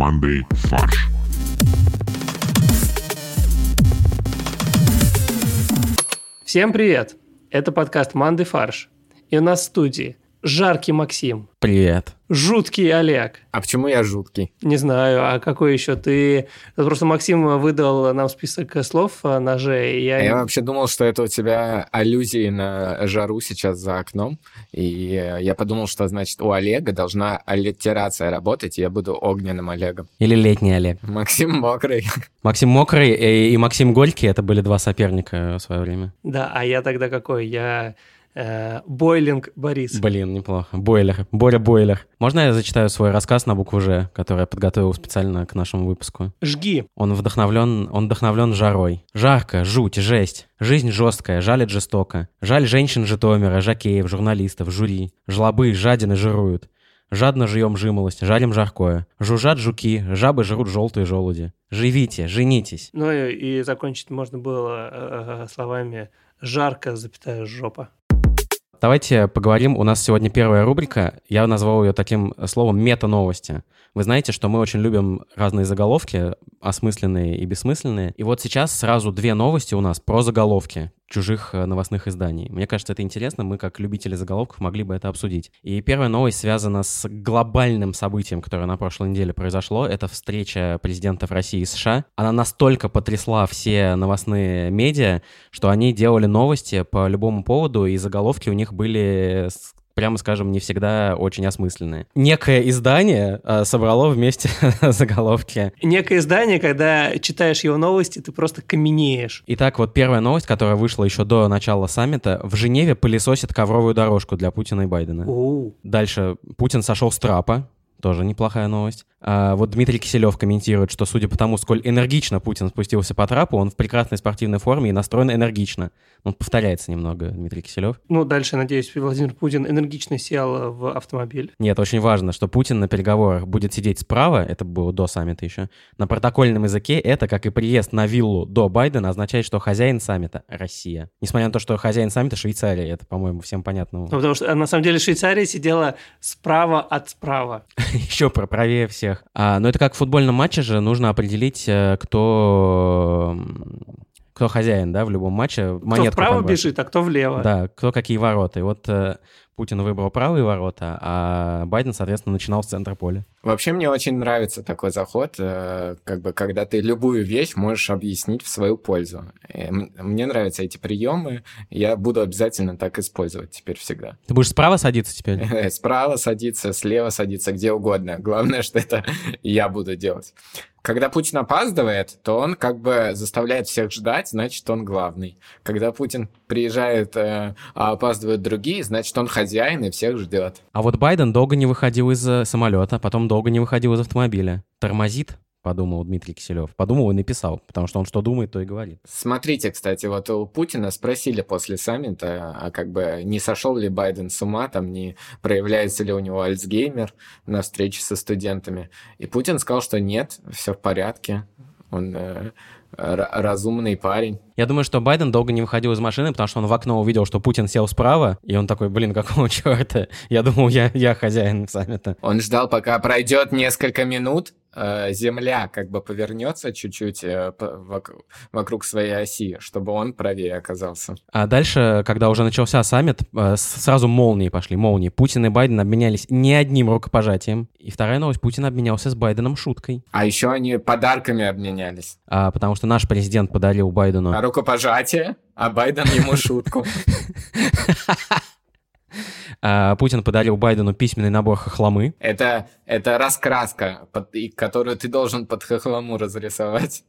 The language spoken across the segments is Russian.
командой «Фарш». Всем привет! Это подкаст «Манды Фарш». И у нас в студии Жаркий Максим, Привет. Жуткий Олег. А почему я жуткий? Не знаю, а какой еще ты... Просто Максим выдал нам список слов на «Ж», и я... Я вообще думал, что это у тебя аллюзии на жару сейчас за окном. И я подумал, что, значит, у Олега должна аллитерация работать, и я буду огненным Олегом. Или летний Олег. Максим мокрый. Максим Мокрый и, и Максим Горький — это были два соперника в свое время. Да, а я тогда какой? Я... э, Бойлинг Борис. Блин, неплохо. Бойлер. Боря Бойлер. Можно я зачитаю свой рассказ на букву «Ж», который я подготовил специально к нашему выпуску? Жги. Он вдохновлен, он вдохновлен жарой. Жарко, жуть, жесть. Жизнь жесткая, жалит жестоко. Жаль женщин Житомира, жакеев, журналистов, жюри. Жлобы, жадины жируют. Жадно жуем жимолость, жарим жаркое. Жужжат жуки, жабы жрут желтые желуди. Живите, женитесь. Ну и, и закончить можно было э, словами «жарко, запятая жопа». Давайте поговорим. У нас сегодня первая рубрика. Я назвал ее таким словом мета-новости. Вы знаете, что мы очень любим разные заголовки, осмысленные и бессмысленные. И вот сейчас сразу две новости у нас про заголовки чужих э, новостных изданий. Мне кажется, это интересно. Мы, как любители заголовков, могли бы это обсудить. И первая новость связана с глобальным событием, которое на прошлой неделе произошло. Это встреча президентов России и США. Она настолько потрясла все новостные медиа, что они делали новости по любому поводу, и заголовки у них были прямо скажем, не всегда очень осмысленные. Некое издание э, собрало вместе заголовки Некое издание, когда читаешь его новости, ты просто каменеешь. Итак, вот первая новость, которая вышла еще до начала саммита. В Женеве пылесосят ковровую дорожку для Путина и Байдена. Дальше Путин сошел с трапа. Тоже неплохая новость. А вот Дмитрий Киселев комментирует, что судя по тому, сколь энергично Путин спустился по трапу, он в прекрасной спортивной форме и настроен энергично. Он повторяется немного, Дмитрий Киселев. Ну, дальше, надеюсь, Владимир Путин энергично сел в автомобиль. Нет, очень важно, что Путин на переговорах будет сидеть справа, это было до саммита еще. На протокольном языке это, как и приезд на виллу до Байдена, означает, что хозяин саммита — Россия. Несмотря на то, что хозяин саммита — Швейцария, это, по-моему, всем понятно. Ну, потому что, а, на самом деле, Швейцария сидела справа от справа. Еще правее всех. А, но это как в футбольном матче же нужно определить, э, кто, кто хозяин, да, в любом матче. Кто Монетку вправо бежит, а кто влево. Да, кто какие ворота. И вот э, Путин выбрал правые ворота, а Байден, соответственно, начинал с центра поля. Вообще мне очень нравится такой заход, э, как бы когда ты любую вещь можешь объяснить в свою пользу. М- Мне нравятся эти приемы, я буду обязательно так использовать теперь всегда. Ты будешь справа садиться теперь? Справа садиться, слева садиться, где угодно. Главное, что это я буду делать. Когда Путин опаздывает, то он как бы заставляет всех ждать, значит, он главный. Когда Путин приезжает, э, а опаздывают другие, значит, он хозяин и всех ждет. А вот Байден долго не выходил из э, самолета, потом долго не выходил из автомобиля. Тормозит, подумал Дмитрий Киселев. Подумал и написал, потому что он что думает, то и говорит. Смотрите, кстати, вот у Путина спросили после саммита, а как бы не сошел ли Байден с ума, там не проявляется ли у него Альцгеймер на встрече со студентами. И Путин сказал, что нет, все в порядке, он э, разумный парень. Я думаю, что Байден долго не выходил из машины, потому что он в окно увидел, что Путин сел справа, и он такой, блин, какого черта? Я думал, я, я хозяин саммита. Он ждал, пока пройдет несколько минут, э, Земля как бы повернется чуть-чуть э, вокруг своей оси, чтобы он правее оказался. А дальше, когда уже начался саммит, э, сразу молнии пошли, молнии. Путин и Байден обменялись не одним рукопожатием. И вторая новость, Путин обменялся с Байденом шуткой. А еще они подарками обменялись. А, потому что наш президент подарил Байдену... А рукопожатие, а Байден ему шутку. а, Путин подарил Байдену письменный набор хохломы. Это, это раскраска, которую ты должен под хохлому разрисовать.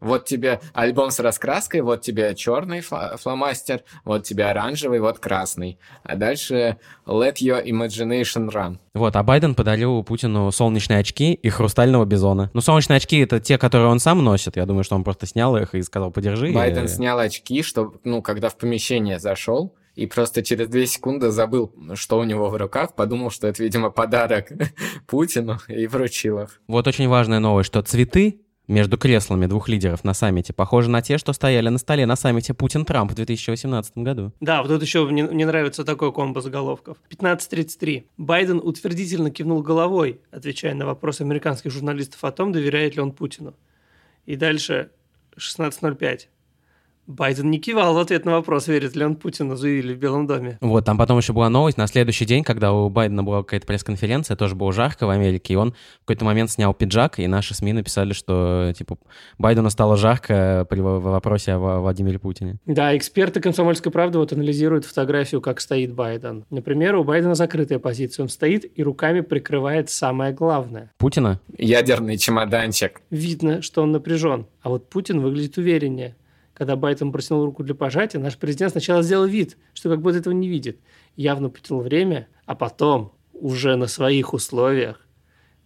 Вот тебе альбом с раскраской, вот тебе черный фломастер, вот тебе оранжевый, вот красный. А дальше let your imagination run. Вот, а Байден подарил Путину солнечные очки и хрустального бизона. Ну, солнечные очки — это те, которые он сам носит. Я думаю, что он просто снял их и сказал, подержи. Байден И- снял очки, что, ну, когда в помещение зашел, и просто через две секунды забыл, что у него в руках, подумал, что это, видимо, подарок Путину, и вручил их. Вот очень важная новость, что цветы между креслами двух лидеров на саммите похожи на те, что стояли на столе на саммите Путин-Трамп в 2018 году. Да, вот тут еще мне, мне нравится такой комбо заголовков. 15.33. Байден утвердительно кивнул головой, отвечая на вопрос американских журналистов о том, доверяет ли он Путину. И дальше 16.05. Байден не кивал в ответ на вопрос, верит ли он Путину, заявили в Белом доме. Вот, там потом еще была новость, на следующий день, когда у Байдена была какая-то пресс-конференция, тоже было жарко в Америке, и он в какой-то момент снял пиджак, и наши СМИ написали, что, типа, Байдену стало жарко при вопросе о Владимире Путине. Да, эксперты «Комсомольской правды» вот анализируют фотографию, как стоит Байден. Например, у Байдена закрытая позиция, он стоит и руками прикрывает самое главное. Путина? Ядерный чемоданчик. Видно, что он напряжен, а вот Путин выглядит увереннее когда Байден протянул руку для пожатия, наш президент сначала сделал вид, что как будто этого не видит. Явно потянул время, а потом уже на своих условиях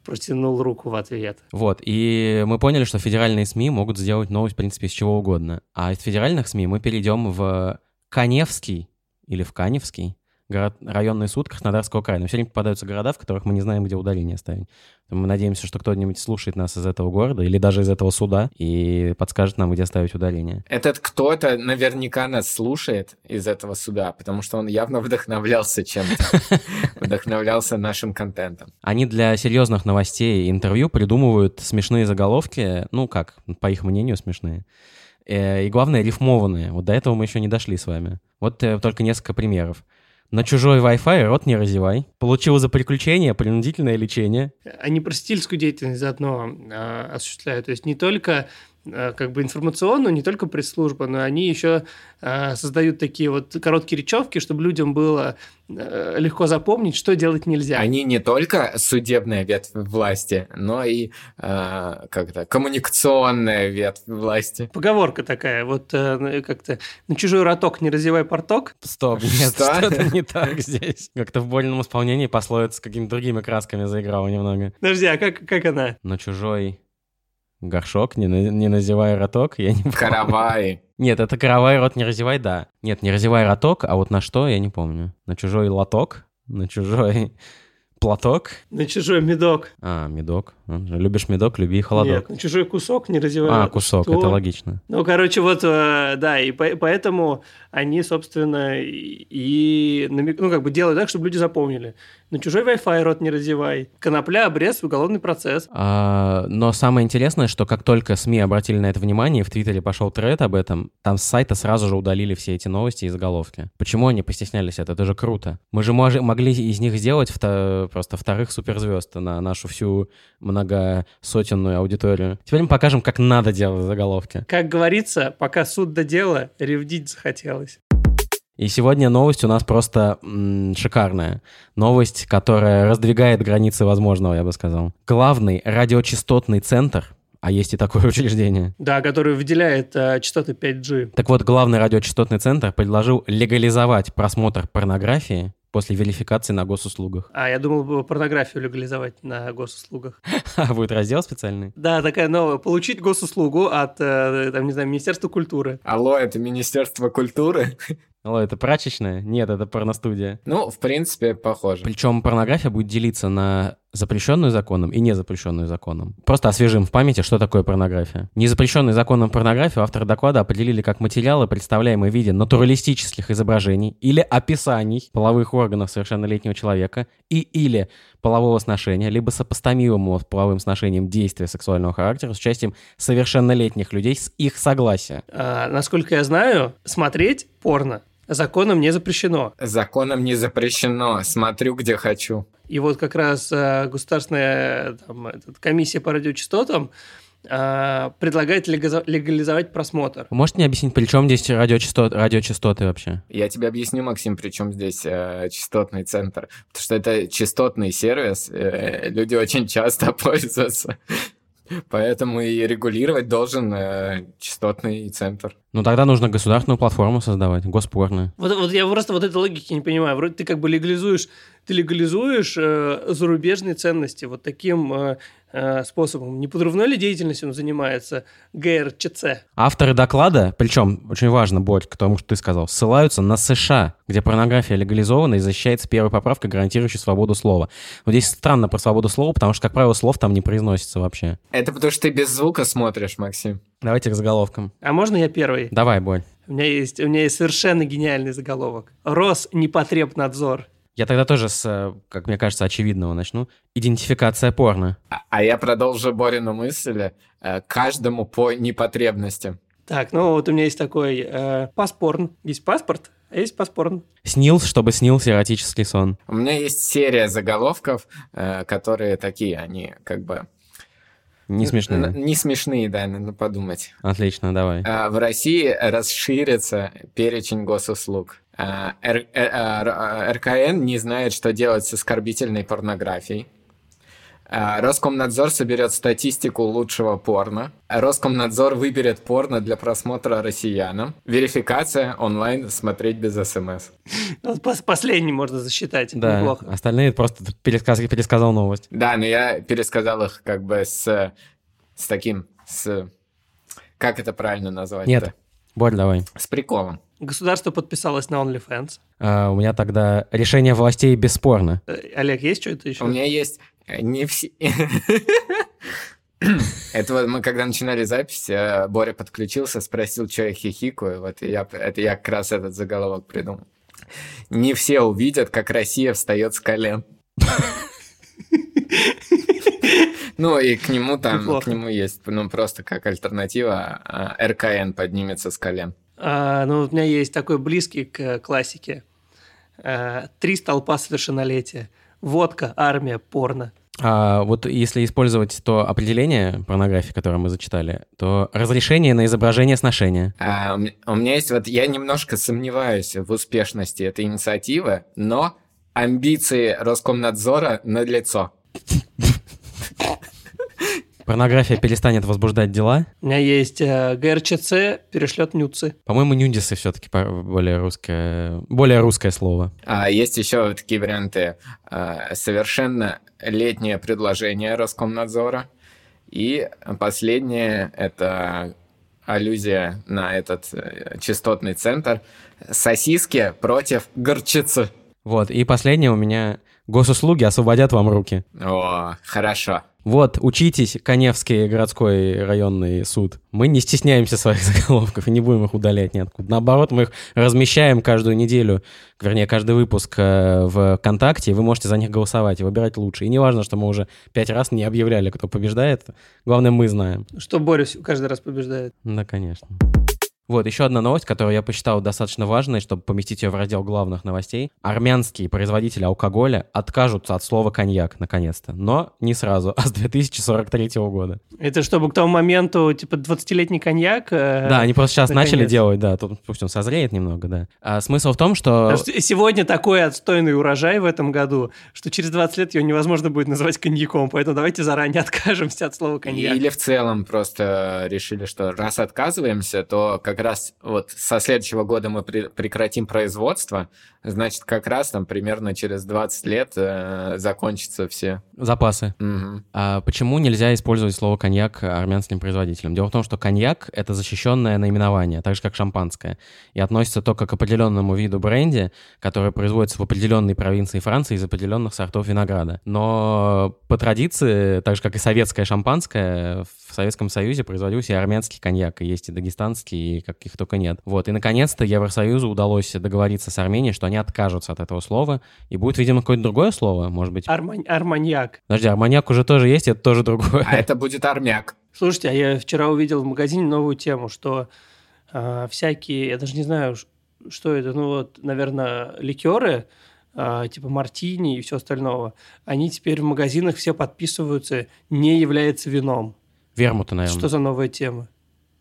протянул руку в ответ. Вот, и мы поняли, что федеральные СМИ могут сделать новость, в принципе, из чего угодно. А из федеральных СМИ мы перейдем в Каневский или в Каневский, город, районный суд Краснодарского края. Но все время попадаются города, в которых мы не знаем, где ударение ставить. Мы надеемся, что кто-нибудь слушает нас из этого города или даже из этого суда и подскажет нам, где ставить ударение. Этот кто-то наверняка нас слушает из этого суда, потому что он явно вдохновлялся чем-то. Вдохновлялся нашим контентом. Они для серьезных новостей и интервью придумывают смешные заголовки, ну как, по их мнению, смешные. Э, и главное, рифмованные. Вот до этого мы еще не дошли с вами. Вот э, только несколько примеров. На чужой Wi-Fi рот не разевай. Получил за приключение принудительное лечение. Они простительскую деятельность заодно э, осуществляют. То есть не только как бы информационную, не только пресс-служба, но они еще э, создают такие вот короткие речевки, чтобы людям было э, легко запомнить, что делать нельзя. Они не только судебная ветвь власти, но и э, как-то коммуникационная ветвь власти. Поговорка такая, вот э, как-то на чужой роток не разевай порток. Стоп, нет, что-то не так здесь. Как-то в больном исполнении пословица с какими-то другими красками заиграла немного. Подожди, а как, как она? На чужой Горшок, не, не называй роток, я не помню. Каравай. Нет, это каравай, рот не разевай, да. Нет, не разевай роток, а вот на что, я не помню. На чужой лоток, на чужой платок. На чужой медок. А, медок. Любишь медок, люби холодок. Нет, на чужой кусок не разевай. А, кусок, что? это логично. Ну, короче, вот, э, да, и поэтому они, собственно, и, ну, как бы делают так, чтобы люди запомнили. На чужой Wi-Fi рот не разевай. Конопля, обрез, уголовный процесс. А, но самое интересное, что как только СМИ обратили на это внимание, в Твиттере пошел тред об этом, там с сайта сразу же удалили все эти новости и заголовки. Почему они постеснялись это? Это же круто. Мы же мож- могли из них сделать вто- просто вторых суперзвезд на нашу всю многосотенную аудиторию. Теперь мы покажем, как надо делать заголовки. Как говорится, пока суд до дела, ревдить захотелось. И сегодня новость у нас просто м, шикарная. Новость, которая раздвигает границы возможного, я бы сказал. Главный радиочастотный центр а есть и такое учреждение. Да, который выделяет э, частоты 5G. Так вот, главный радиочастотный центр предложил легализовать просмотр порнографии после верификации на госуслугах. А, я думал, порнографию легализовать на госуслугах. А будет раздел специальный? Да, такая новая. Получить госуслугу от, э, там, не знаю, Министерства культуры. Алло, это Министерство культуры? Алло, это прачечная? Нет, это порностудия. Ну, в принципе, похоже. Причем порнография будет делиться на запрещенную законом и незапрещенную законом. Просто освежим в памяти, что такое порнография. Незапрещенную законом порнографию авторы доклада определили как материалы, представляемые в виде натуралистических изображений или описаний половых органов совершеннолетнего человека и или полового сношения, либо сопоставимого с половым сношением действия сексуального характера с участием совершеннолетних людей с их согласия. А, насколько я знаю, смотреть порно законом не запрещено. Законом не запрещено. Смотрю, где хочу. И вот как раз э, государственная там, этот, комиссия по радиочастотам э, предлагает легализовать просмотр. Можете мне объяснить, при чем здесь радиочастот, радиочастоты вообще? Я тебе объясню, Максим, при чем здесь э, частотный центр. Потому что это частотный сервис, э, люди очень часто пользуются. Поэтому и регулировать должен э, частотный центр. Ну тогда нужно государственную платформу создавать, госпорную. Вот, вот я просто вот этой логики не понимаю. Вроде ты как бы легализуешь ты легализуешь э, зарубежные ценности вот таким э, э, способом. Не подрывной ли деятельностью он занимается ГРЧЦ? Авторы доклада, причем очень важно, Борь, к тому, что ты сказал, ссылаются на США, где порнография легализована и защищается первой поправкой, гарантирующей свободу слова. Вот здесь странно про свободу слова, потому что, как правило, слов там не произносится вообще. Это потому что ты без звука смотришь, Максим. Давайте к заголовкам. А можно я первый? Давай, Борь. У меня есть, у меня есть совершенно гениальный заголовок. Роснепотребнадзор. Я тогда тоже с, э, как мне кажется, очевидного начну. Идентификация порно. А, а я продолжу Борину мысль. Э, каждому по непотребностям. Так, ну вот у меня есть такой э, паспорт. Есть паспорт, а есть паспорт. Снился, чтобы снился эротический сон. У меня есть серия заголовков, э, которые такие, они как бы... Не смешные. Н- Не смешные, да, надо подумать. Отлично, давай. А, В России расширится перечень госуслуг. А, э, а, Р- РКН не знает, что делать с оскорбительной порнографией. А, Роскомнадзор соберет статистику лучшего порно. Роскомнадзор выберет порно для просмотра россиянам. Верификация онлайн смотреть без СМС. Пос- последний можно засчитать. Да, Неплохо. остальные просто пересказ, пересказал новость. Да, но я пересказал их как бы с, с таким, с... Как это правильно назвать? Нет. Борь, давай. С приколом. Государство подписалось на OnlyFans. А, у меня тогда решение властей бесспорно. Э, Олег, есть что-то еще? У меня есть э, не все... Это вот мы когда начинали запись, э, Боря подключился, спросил, что я хихикаю. Вот я, это я как раз этот заголовок придумал. Не все увидят, как Россия встает с колен. Ну и к нему там, к нему есть, ну просто как альтернатива, а, РКН поднимется с колен. А, ну, у меня есть такой близкий к классике. А, Три столпа совершеннолетия. Водка, армия, порно. А вот если использовать то определение порнографии, которое мы зачитали, то разрешение на изображение сношения. А, у меня есть вот, я немножко сомневаюсь в успешности этой инициативы, но амбиции Роскомнадзора налицо. Порнография перестанет возбуждать дела. У меня есть э, ГРЧЦ, перешлет нюцы. По-моему, нюдисы все-таки более русское, более русское слово. А есть еще такие варианты. а, Совершенно летнее предложение Роскомнадзора. И последнее — это аллюзия на этот э, частотный центр. Сосиски против горчицы. Вот, и последнее у меня госуслуги освободят вам руки. О, хорошо. Вот, учитесь, Коневский городской районный суд. Мы не стесняемся своих заголовков и не будем их удалять ниоткуда. Наоборот, мы их размещаем каждую неделю, вернее, каждый выпуск э, в ВКонтакте, вы можете за них голосовать и выбирать лучше. И не важно, что мы уже пять раз не объявляли, кто побеждает. Главное, мы знаем. Что Боря всё- каждый раз побеждает. Да, конечно. Вот, еще одна новость, которую я посчитал достаточно важной, чтобы поместить ее в раздел главных новостей. Армянские производители алкоголя откажутся от слова коньяк, наконец-то. Но не сразу, а с 2043 года. Это чтобы к тому моменту, типа, 20-летний коньяк... э, Да, они просто сейчас начали наконец. делать, да, тут пусть он созреет немного, да. А смысл в том, что... что Сегодня такой отстойный урожай в этом году, что через 20 лет его невозможно будет назвать коньяком, поэтому давайте заранее откажемся от слова коньяк. Или в целом просто решили, что раз отказываемся, то как раз вот со следующего года мы при- прекратим производство, значит, как раз там примерно через 20 лет э, закончатся все. Запасы. Мгм. А почему нельзя использовать слово коньяк армянским производителям? Дело в том, что коньяк — это защищенное наименование, так же, как шампанское, и относится только к определенному виду бренди, который производится в определенной провинции Франции из определенных сортов винограда. Но по традиции, так же, как и советское шампанское, в Советском Союзе производился и армянский коньяк, и есть и дагестанский, и каких только нет. Вот, и наконец-то Евросоюзу удалось договориться с Арменией, что они откажутся от этого слова, и будет, видимо, какое-то другое слово, может быть. Армань- арманьяк. Подожди, арманьяк уже тоже есть, это тоже другое. А это будет армяк. Слушайте, а я вчера увидел в магазине новую тему, что а, всякие, я даже не знаю, что это, ну вот, наверное, ликеры, а, типа мартини и все остального, они теперь в магазинах все подписываются, не является вином. Вермута, наверное. Что за новая тема?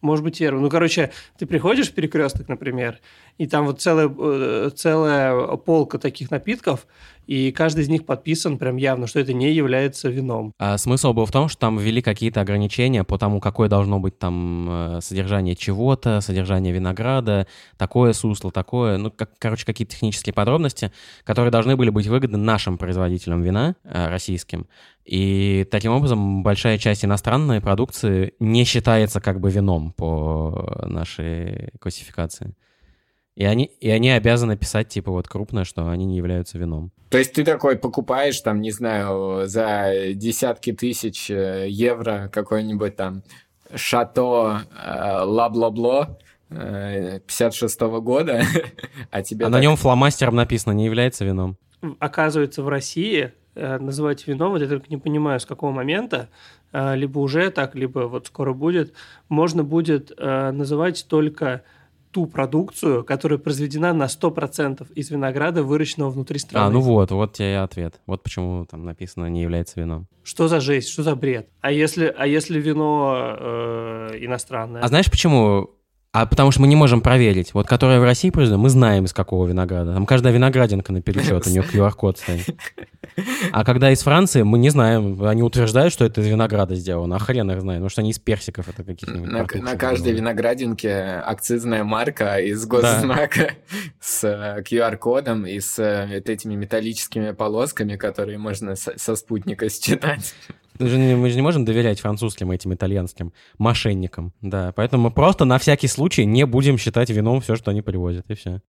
Может быть, первый. Ну, короче, ты приходишь в перекресток, например, и там вот целая, э, целая полка таких напитков, и каждый из них подписан прям явно, что это не является вином. А смысл был в том, что там ввели какие-то ограничения по тому, какое должно быть там э, содержание чего-то, содержание винограда, такое сусло, такое, ну, как, короче, какие-то технические подробности, которые должны были быть выгодны нашим производителям вина, э, российским. И таким образом большая часть иностранной продукции не считается как бы вином по нашей классификации. И они, и они обязаны писать, типа, вот крупно, что они не являются вином. То есть ты такой покупаешь, там, не знаю, за десятки тысяч э, евро какой-нибудь там шато э, ла-бла-бло, 56 -го года, а тебе... А так... на нем фломастером написано, не является вином. Оказывается, в России э, называть вином, вот я только не понимаю, с какого момента, э, либо уже так, либо вот скоро будет, можно будет э, называть только ту продукцию, которая произведена на 100% из винограда, выращенного внутри страны. А, ну вот, вот тебе и ответ. Вот почему там написано «не является вином». Что за жесть, что за бред? А если, а если вино э, иностранное? А знаешь, почему а потому что мы не можем проверить. Вот которая в России произведена, мы знаем, из какого винограда. Там каждая виноградинка на пересчет, у нее QR-код стоит. А когда из Франции, мы не знаем. Они утверждают, что это из винограда сделано. А хрен их знает, потому что они из персиков это каких-нибудь. На, на каждой виноградинке акцизная марка из госзнака да. с QR-кодом и с э, этими металлическими полосками, которые можно со, со спутника считать. Мы же, не, мы же не можем доверять французским этим итальянским мошенникам. Да, поэтому мы просто на всякий случай не будем считать вином все, что они привозят, и все.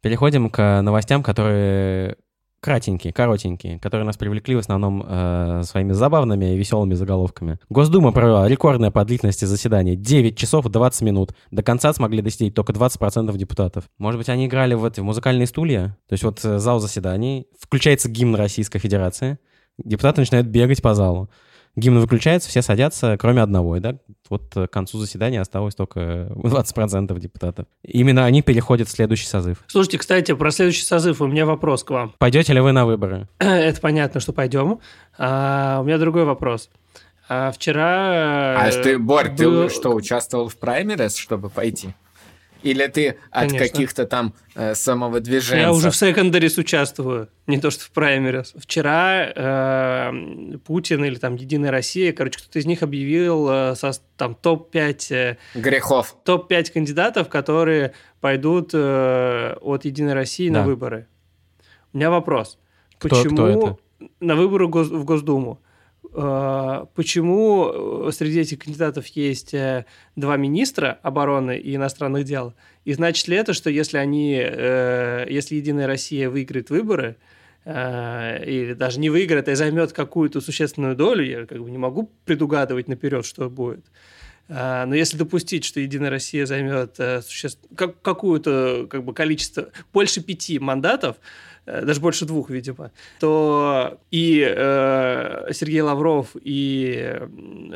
Переходим к новостям, которые кратенькие, коротенькие, которые нас привлекли в основном э, своими забавными и веселыми заголовками. Госдума провела рекордное по длительности заседание 9 часов 20 минут. До конца смогли достичь только 20% депутатов. Может быть, они играли в, эти, в музыкальные стулья? То есть вот э, зал заседаний, включается гимн Российской Федерации, Депутаты начинают бегать по залу. Гимн выключается, все садятся, кроме одного. Да? Вот к концу заседания осталось только 20% депутатов. Именно они переходят в следующий созыв. Слушайте, кстати, про следующий созыв у меня вопрос к вам. Пойдете ли вы на выборы? Это понятно, что пойдем. А, у меня другой вопрос. А, вчера... А ты, Борь, был... ты что, участвовал в праймерис, чтобы пойти? Или ты от каких-то там э, самовыдвиженцев? Я уже в секондарис участвую, не то что в праймерис. Вчера э, Путин или там Единая Россия, короче, кто-то из них объявил э, со, там топ-5... Э, Грехов. Топ-5 кандидатов, которые пойдут э, от Единой России да. на выборы. У меня вопрос. Кто, Почему кто это? на выборы в Госдуму? А, почему э, среди этих кандидатов есть э, два министра обороны и иностранных дел? И значит ли это, что если они, э, если Единая Россия выиграет выборы, или даже не выиграет, а займет какую-то существенную долю, я как бы не могу предугадывать наперед, что будет. Но если допустить, что Единая Россия займет существ... какую-то как бы количество, больше пяти мандатов, даже больше двух, видимо, то и э, Сергей Лавров, и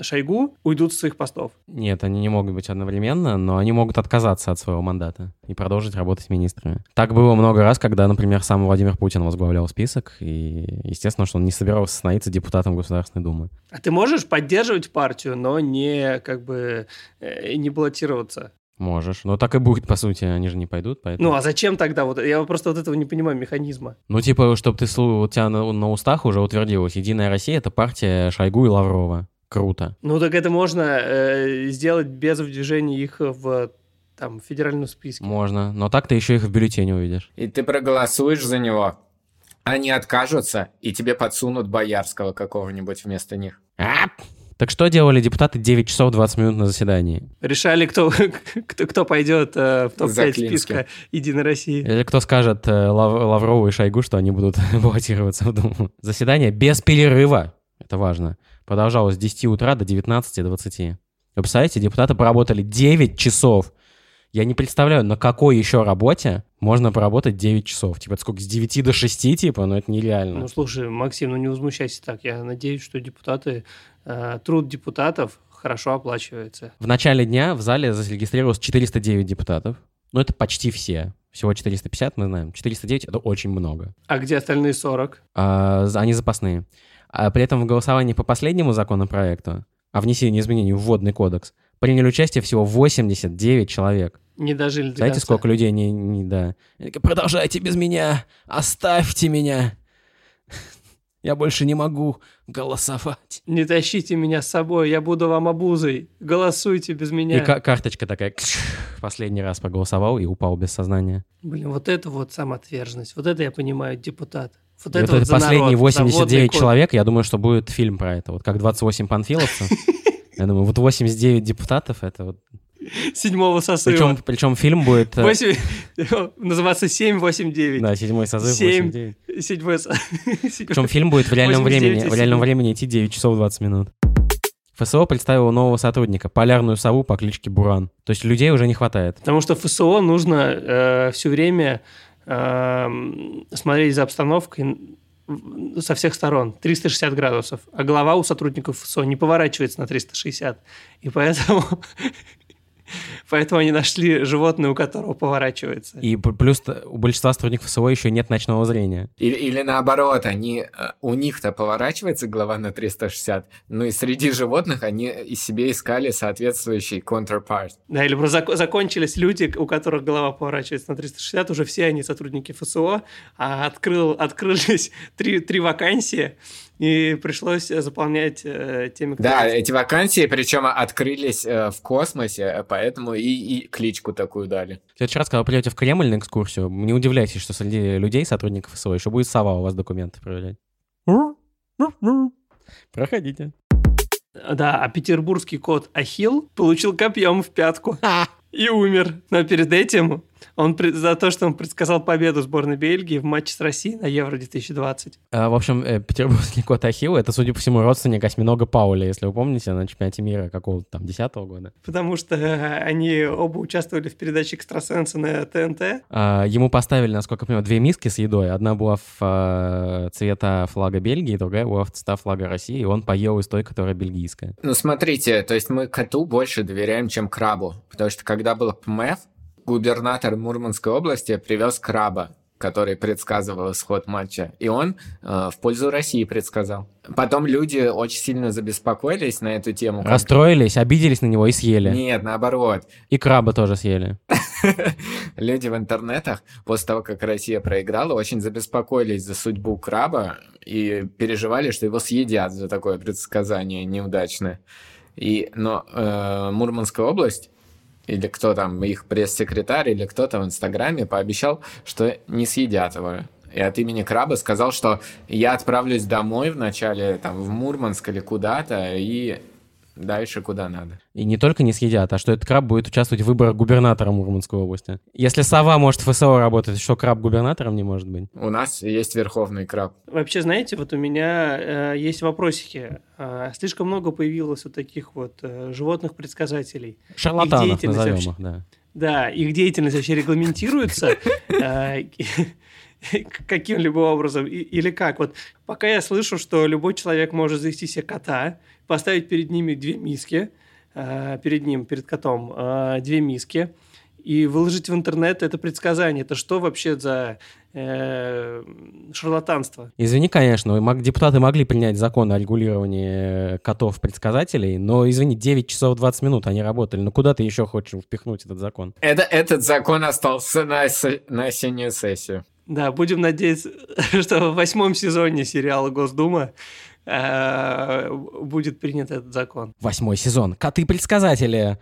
Шойгу уйдут с своих постов. Нет, они не могут быть одновременно, но они могут отказаться от своего мандата и продолжить работать министрами. Так было много раз, когда, например, сам Владимир Путин возглавлял список, и естественно, что он не собирался становиться депутатом Государственной Думы. А ты можешь поддерживать партию, но не как бы э, не баллотироваться? Можешь. Но так и будет, по сути, они же не пойдут, поэтому... Ну, а зачем тогда? Вот я просто вот этого не понимаю, механизма. Ну, типа, чтобы ты, у тебя на, на устах уже утвердилось, Единая Россия — это партия Шойгу и Лаврова. Круто. Ну, так это можно э, сделать без вдвижения их в там, федеральном списке. Можно, но так ты еще их в бюллетене увидишь. И ты проголосуешь за него, они откажутся, и тебе подсунут Боярского какого-нибудь вместо них. А! Так что делали депутаты 9 часов 20 минут на заседании? Решали, кто, кто, кто пойдет э, в топ-5 списка Единой России. Или кто скажет э, Лав, Лаврову и Шойгу, что они будут баллотироваться в Думу. Заседание без перерыва, это важно, продолжалось с 10 утра до 19.20. Вы представляете, депутаты поработали 9 часов. Я не представляю, на какой еще работе можно поработать 9 часов. Типа, это сколько, с 9 до 6, типа, ну это нереально. Ну, слушай, Максим, ну не возмущайся так. Я надеюсь, что депутаты Э, труд депутатов хорошо оплачивается. В начале дня в зале зарегистрировалось 409 депутатов. Ну, это почти все. Всего 450, мы знаем. 409 — это очень много. А где остальные 40? А, они запасные. А при этом в голосовании по последнему законопроекту о внесении изменений в Вводный кодекс приняли участие всего 89 человек. Не дожили до Знаете, конца. сколько людей не, не да. Они такие, Продолжайте без меня, оставьте меня. Я больше не могу голосовать. Не тащите меня с собой, я буду вам обузой. Голосуйте без меня. И ка- карточка такая, последний раз проголосовал и упал без сознания. Блин, вот это вот самоотверженность. Вот это я понимаю, депутат. Вот И это вот это последние народ, за водный 89 код. человек, я думаю, что будет фильм про это. Вот как 28 панфиловцев. Я думаю, вот 89 депутатов, это вот... Седьмого сосыва. Причем, причем фильм будет... э, Восемь- Называться 789. Да, седьмой созыв, Семь. 8-9. Седьмой со- седьмой- Причем фильм будет в реальном 89 времени, в реальном времени идти 9 часов 20 минут. ФСО представило нового сотрудника, полярную сову по кличке Буран. То есть людей уже не хватает. Потому что ФСО нужно все время эм, смотреть за обстановкой со всех сторон, 360 градусов. А голова у сотрудников ФСО не поворачивается на 360. И поэтому, поэтому они нашли животное, у которого поворачивается. И плюс у большинства сотрудников ФСО еще нет ночного зрения. Или, или наоборот, они, э, у них-то поворачивается голова на 360, ну и среди животных они и себе искали соответствующий counterpart. Да, или просто зак- закончились люди, у которых голова поворачивается на 360, уже все они сотрудники ФСО, а открыл, открылись три, три вакансии, и пришлось заполнять э, теми, кто... Да, эти вакансии, причем открылись э, в космосе, э, поэтому и, и кличку такую дали. В следующий раз, когда вы придете в Кремль на экскурсию, не удивляйтесь, что среди людей, сотрудников ФСО, еще будет сова у вас документы проверять. Проходите. Да, а петербургский кот Ахил получил копьем в пятку и умер. Но перед этим он за то, что он предсказал победу сборной Бельгии в матче с Россией на Евро-2020. А, В общем, э, петербургский кот Ахилл — это, судя по всему, родственник осьминога Пауля, если вы помните, на чемпионате мира какого-то там десятого года. Потому что э, они оба участвовали в передаче «Экстрасенсы» на ТНТ. А, Ему поставили, насколько я понимаю, две миски с едой. Одна была в а, цвета флага Бельгии, другая была в цвета флага России, и он поел из той, которая бельгийская. Ну, смотрите, то есть мы коту больше доверяем, чем крабу. Потому что когда был ПМФ, губернатор Мурманской области привез краба, который предсказывал исход матча. И он э, в пользу России предсказал. Потом люди очень сильно забеспокоились на эту тему. Расстроились, обиделись на него и съели. Нет, наоборот. И краба тоже съели. Люди в интернетах после того, как Россия проиграла, очень забеспокоились за судьбу краба и переживали, что его съедят за такое предсказание неудачное. И, но э, Мурманская область или кто там, их пресс-секретарь, или кто-то в Инстаграме пообещал, что не съедят его. И от имени краба сказал, что я отправлюсь домой вначале, там, в Мурманск или куда-то, и дальше куда надо. И не только не съедят, а что этот краб будет участвовать в выборах губернатора Мурманской области. Если сова может в ФСО работать, что краб губернатором не может быть? У нас есть верховный краб. Вообще, знаете, вот у меня э, есть вопросики. Э, слишком много появилось вот таких вот э, животных-предсказателей. Шарлатанов назовем вообще- их, да. Да, их деятельность вообще регламентируется э, каким-либо образом или как? Вот пока я слышу, что любой человек может завести себе кота, поставить перед ними две миски, э, перед ним, перед котом, э, две миски, и выложить в интернет это предсказание. Это что вообще за э, шарлатанство? Извини, конечно, депутаты могли принять закон о регулировании котов-предсказателей, но, извини, 9 часов 20 минут они работали. Ну куда ты еще хочешь впихнуть этот закон? Это, этот закон остался на, с- на осеннюю сессию. Да, будем надеяться, что в восьмом сезоне сериала «Госдума» будет принят этот закон. Восьмой сезон. Коты-предсказатели.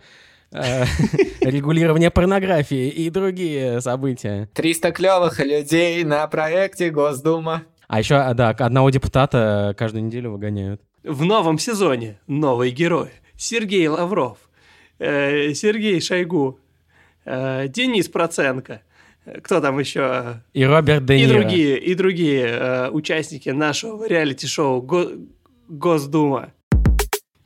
э, Регулирование порнографии и другие события. 300 клевых людей на проекте Госдума. А еще, а, да, одного депутата каждую неделю выгоняют. В новом сезоне новый герой. Сергей Лавров, э, Сергей Шойгу, э, Денис Проценко. Кто там еще? И Роберт Де И другие, и другие э, участники нашего реалити-шоу Го- Госдума.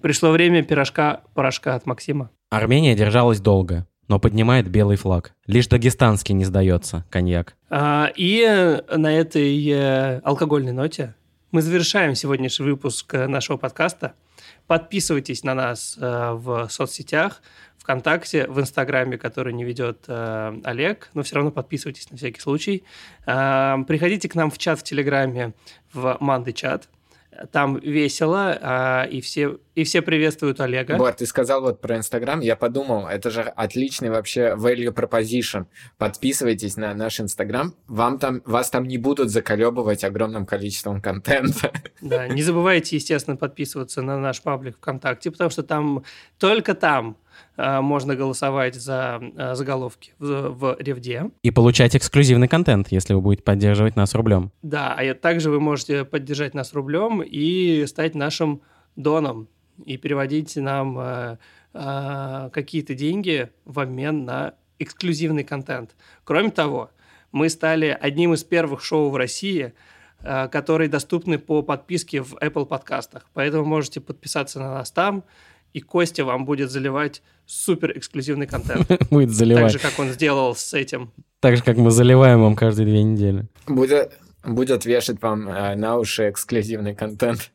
Пришло время пирожка-порошка от Максима. Армения держалась долго, но поднимает белый флаг. Лишь дагестанский не сдается, коньяк. А, И на этой э, алкогольной ноте мы завершаем сегодняшний выпуск э, нашего подкаста. Подписывайтесь на нас э, в соцсетях, ВКонтакте, в Инстаграме, который не ведет э, Олег, но все равно подписывайтесь на всякий случай. А, Приходите к нам в чат в Телеграме, в Манды чат. Там весело, а, и все И все приветствуют Олега. Вот, ты сказал вот про Инстаграм, я подумал, это же отличный вообще value proposition. Подписывайтесь на наш Инстаграм, вам там, вас там не будут заколебывать огромным количеством контента. Да, не забывайте, естественно, подписываться на наш паблик ВКонтакте, потому что там, только там а, можно голосовать за а, заголовки в, в Ревде. И получать эксклюзивный контент, если вы будете поддерживать нас рублем. Да, а также вы можете поддержать нас рублем и стать нашим доном и переводить нам э, э, какие-то деньги в обмен на эксклюзивный контент. Кроме того, мы стали одним из первых шоу в России, э, которые доступны по подписке в Apple подкастах. Поэтому можете подписаться на нас там, и Костя вам будет заливать супер эксклюзивный контент. Будет заливать. Так же, как он сделал с этим. Так же, как мы заливаем вам каждые две недели. Будет, будет вешать вам э, на уши эксклюзивный контент.